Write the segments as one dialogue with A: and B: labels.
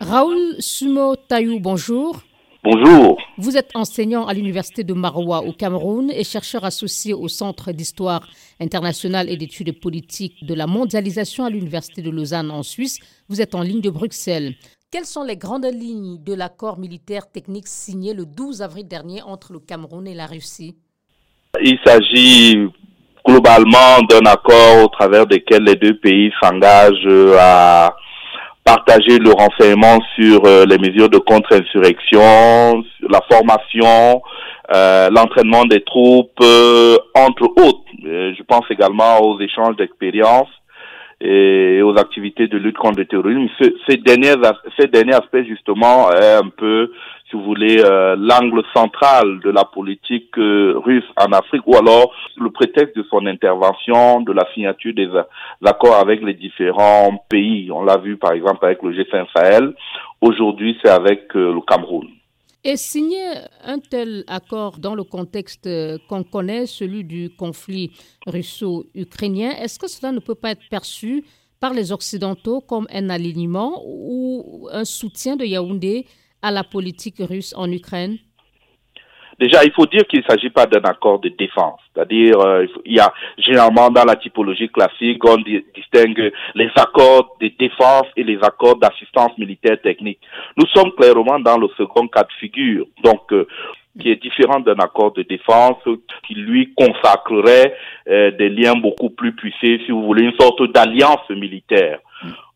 A: Raoul Sumo Tayou, bonjour.
B: Bonjour.
A: Vous êtes enseignant à l'université de Maroua au Cameroun et chercheur associé au Centre d'histoire internationale et d'études politiques de la mondialisation à l'université de Lausanne en Suisse. Vous êtes en ligne de Bruxelles. Quelles sont les grandes lignes de l'accord militaire technique signé le 12 avril dernier entre le Cameroun et la Russie?
B: Il s'agit globalement d'un accord au travers duquel les deux pays s'engagent à partager le renseignement sur euh, les mesures de contre-insurrection, la formation, euh, l'entraînement des troupes, euh, entre autres. je pense également aux échanges d'expériences et aux activités de lutte contre le terrorisme. Ce, ces, derniers, ces derniers aspects, justement, est un peu, si vous voulez, euh, l'angle central de la politique euh, russe en Afrique, ou alors le prétexte de son intervention, de la signature des, accords avec les différents pays. On l'a vu, par exemple, avec le G5 Sahel. Aujourd'hui, c'est avec euh, le Cameroun.
A: Et signer un tel accord dans le contexte euh, qu'on connaît, celui du conflit russo-ukrainien, est-ce que cela ne peut pas être perçu par les Occidentaux comme un alignement ou un soutien de Yaoundé à la politique russe en Ukraine?
B: Déjà, il faut dire qu'il ne s'agit pas d'un accord de défense. C'est-à-dire, euh, il y a généralement dans la typologie classique, on distingue les accords de défense et les accords d'assistance militaire technique. Nous sommes clairement dans le second cas de figure, donc euh, qui est différent d'un accord de défense qui lui consacrerait euh, des liens beaucoup plus puissés, si vous voulez, une sorte d'alliance militaire.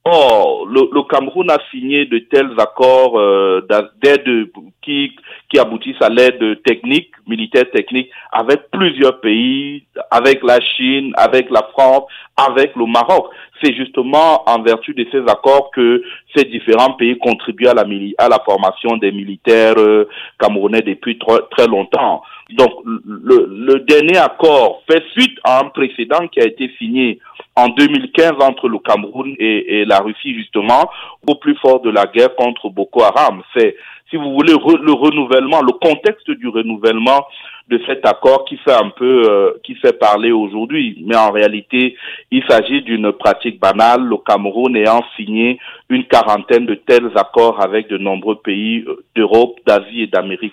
B: Or, le, le, Cameroun a signé de tels accords euh, d'aide qui, qui aboutissent à l'aide technique, militaire technique, avec plusieurs pays, avec la Chine, avec la France, avec le Maroc. C'est justement en vertu de ces accords que ces différents pays contribuent à la, à la formation des militaires euh, camerounais depuis très longtemps. Donc, le, le dernier accord fait suite à un précédent qui a été signé en 2015 entre le Cameroun et, la Russie, justement, au plus fort de la guerre contre Boko Haram. C'est, si vous voulez, le renouvellement, le contexte du renouvellement de cet accord qui fait un peu, euh, qui fait parler aujourd'hui. Mais en réalité, il s'agit d'une pratique banale, le Cameroun ayant signé une quarantaine de tels accords avec de nombreux pays euh, d'Europe, d'Asie et d'Amérique.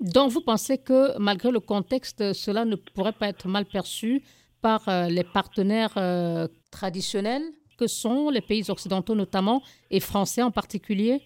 A: Donc, vous pensez que malgré le contexte, cela ne pourrait pas être mal perçu par euh, les partenaires euh, traditionnels que sont les pays occidentaux notamment et français en particulier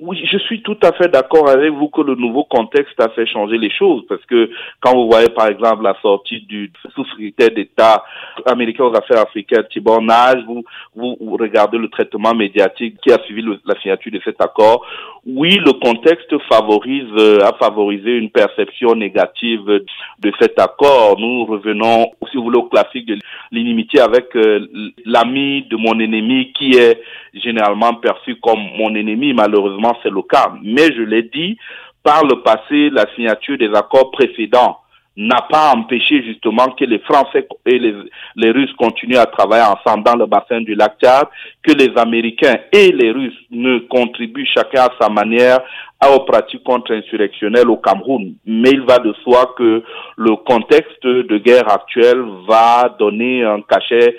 B: oui, je suis tout à fait d'accord avec vous que le nouveau contexte a fait changer les choses parce que quand vous voyez par exemple la sortie du sous-secrétaire d'État américain aux affaires africaines Tibor Nage, vous, vous, regardez le traitement médiatique qui a suivi la signature de cet accord. Oui, le contexte favorise, euh, a favorisé une perception négative de cet accord. Nous revenons, si vous voulez, au classique de l'inimitié avec euh, l'ami de mon ennemi qui est généralement perçu comme mon ennemi. Malheureusement, c'est le cas. Mais je l'ai dit, par le passé, la signature des accords précédents n'a pas empêché justement que les Français et les, les, Russes continuent à travailler ensemble dans le bassin du lac Tchad, que les Américains et les Russes ne contribuent chacun à sa manière aux pratiques contre-insurrectionnelles au Cameroun. Mais il va de soi que le contexte de guerre actuelle va donner un cachet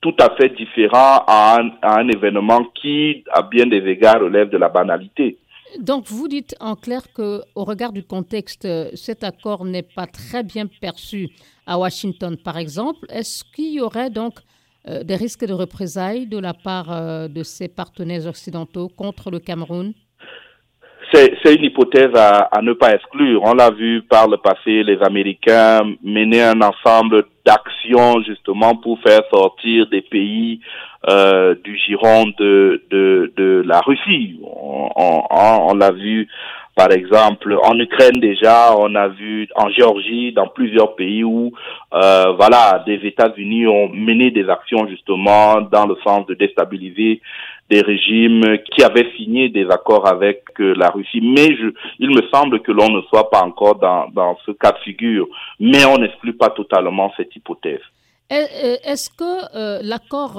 B: tout à fait différent à un, à un, événement qui, à bien des égards, relève de la banalité.
A: Donc, vous dites en clair que, au regard du contexte, cet accord n'est pas très bien perçu à Washington, par exemple. Est-ce qu'il y aurait donc euh, des risques de représailles de la part euh, de ces partenaires occidentaux contre le Cameroun?
B: C'est une hypothèse à, à, ne pas exclure. On l'a vu par le passé, les Américains mener un ensemble d'actions justement pour faire sortir des pays euh, du giron de, de, la Russie. On l'a vu par exemple en Ukraine déjà, on a vu en Géorgie, dans plusieurs pays où euh, voilà des États-Unis ont mené des actions justement dans le sens de déstabiliser des régimes qui avaient signé des accords avec euh, la Russie. Mais il me semble que l'on ne soit pas encore dans, dans ce cas de figure. Mais on n'exclut pas totalement cette hypothèse.
A: Est-ce que euh, l'accord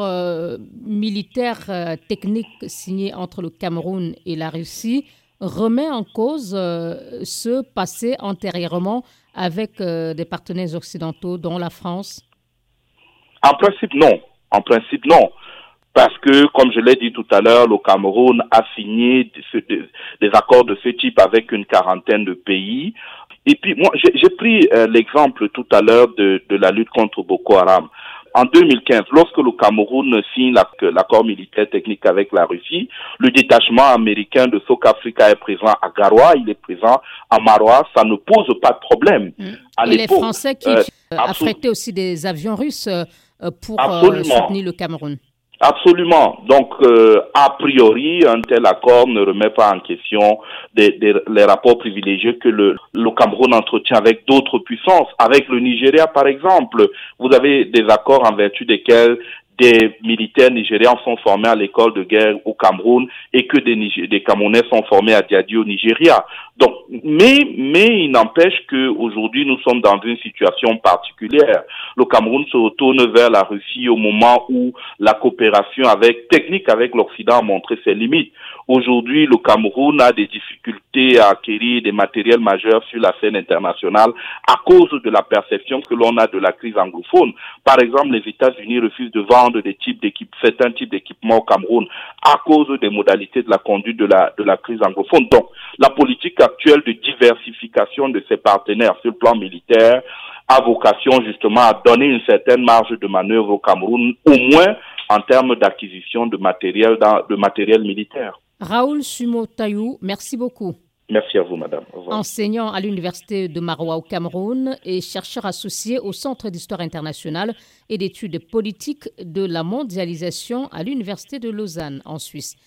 A: militaire technique signé entre le Cameroun et la Russie remet en cause euh, ce passé antérieurement avec euh, des partenaires occidentaux, dont la France?
B: En principe, non. Parce que, comme je l'ai dit tout à l'heure, le Cameroun a signé des accords de ce type avec une quarantaine de pays. Et puis, moi, j'ai pris euh, l'exemple tout à l'heure de, la lutte contre Boko Haram. En 2015, lorsque le Cameroun signe l'accord militaire technique avec la Russie, le détachement américain de South Africa est présent à Garoua, il est présent à Marois, ça ne pose pas de problème.
A: Mmh. À Et les Français qui euh, affrétaient aussi des avions russes euh, pour euh, soutenir le Cameroun.
B: Absolument. Donc, euh, a priori, un tel accord ne remet pas en question des, les rapports privilégiés que le, le Cameroun entretient avec d'autres puissances, avec le Nigeria par exemple. Vous avez des accords en vertu desquels des militaires nigérians sont formés à l'école de guerre au Cameroun et que des, des Camerounais sont formés à Diadi au Nigeria. Donc, mais, mais il n'empêche que aujourd'hui nous sommes dans une situation particulière. Le Cameroun se retourne vers la Russie au moment où la coopération avec, technique avec l'Occident a montré ses limites. Aujourd'hui, le Cameroun a des difficultés à acquérir des matériels majeurs sur la scène internationale à cause de la perception que l'on a de la crise anglophone. Par exemple, les États-Unis refusent de vendre des types certains types d'équipements au Cameroun à cause des modalités de la conduite de la, de la crise anglophone. Donc, la politique actuelle de diversification de ses partenaires sur le plan militaire a vocation justement à donner une certaine marge de manœuvre au Cameroun, au moins en termes d'acquisition de matériel, de matériel militaire.
A: Raoul Sumotayou, merci beaucoup.
B: Merci à vous, madame.
A: Enseignant à l'Université de Maroua au Cameroun et chercheur associé au Centre d'histoire internationale et d'études politiques de la mondialisation à l'Université de Lausanne en Suisse.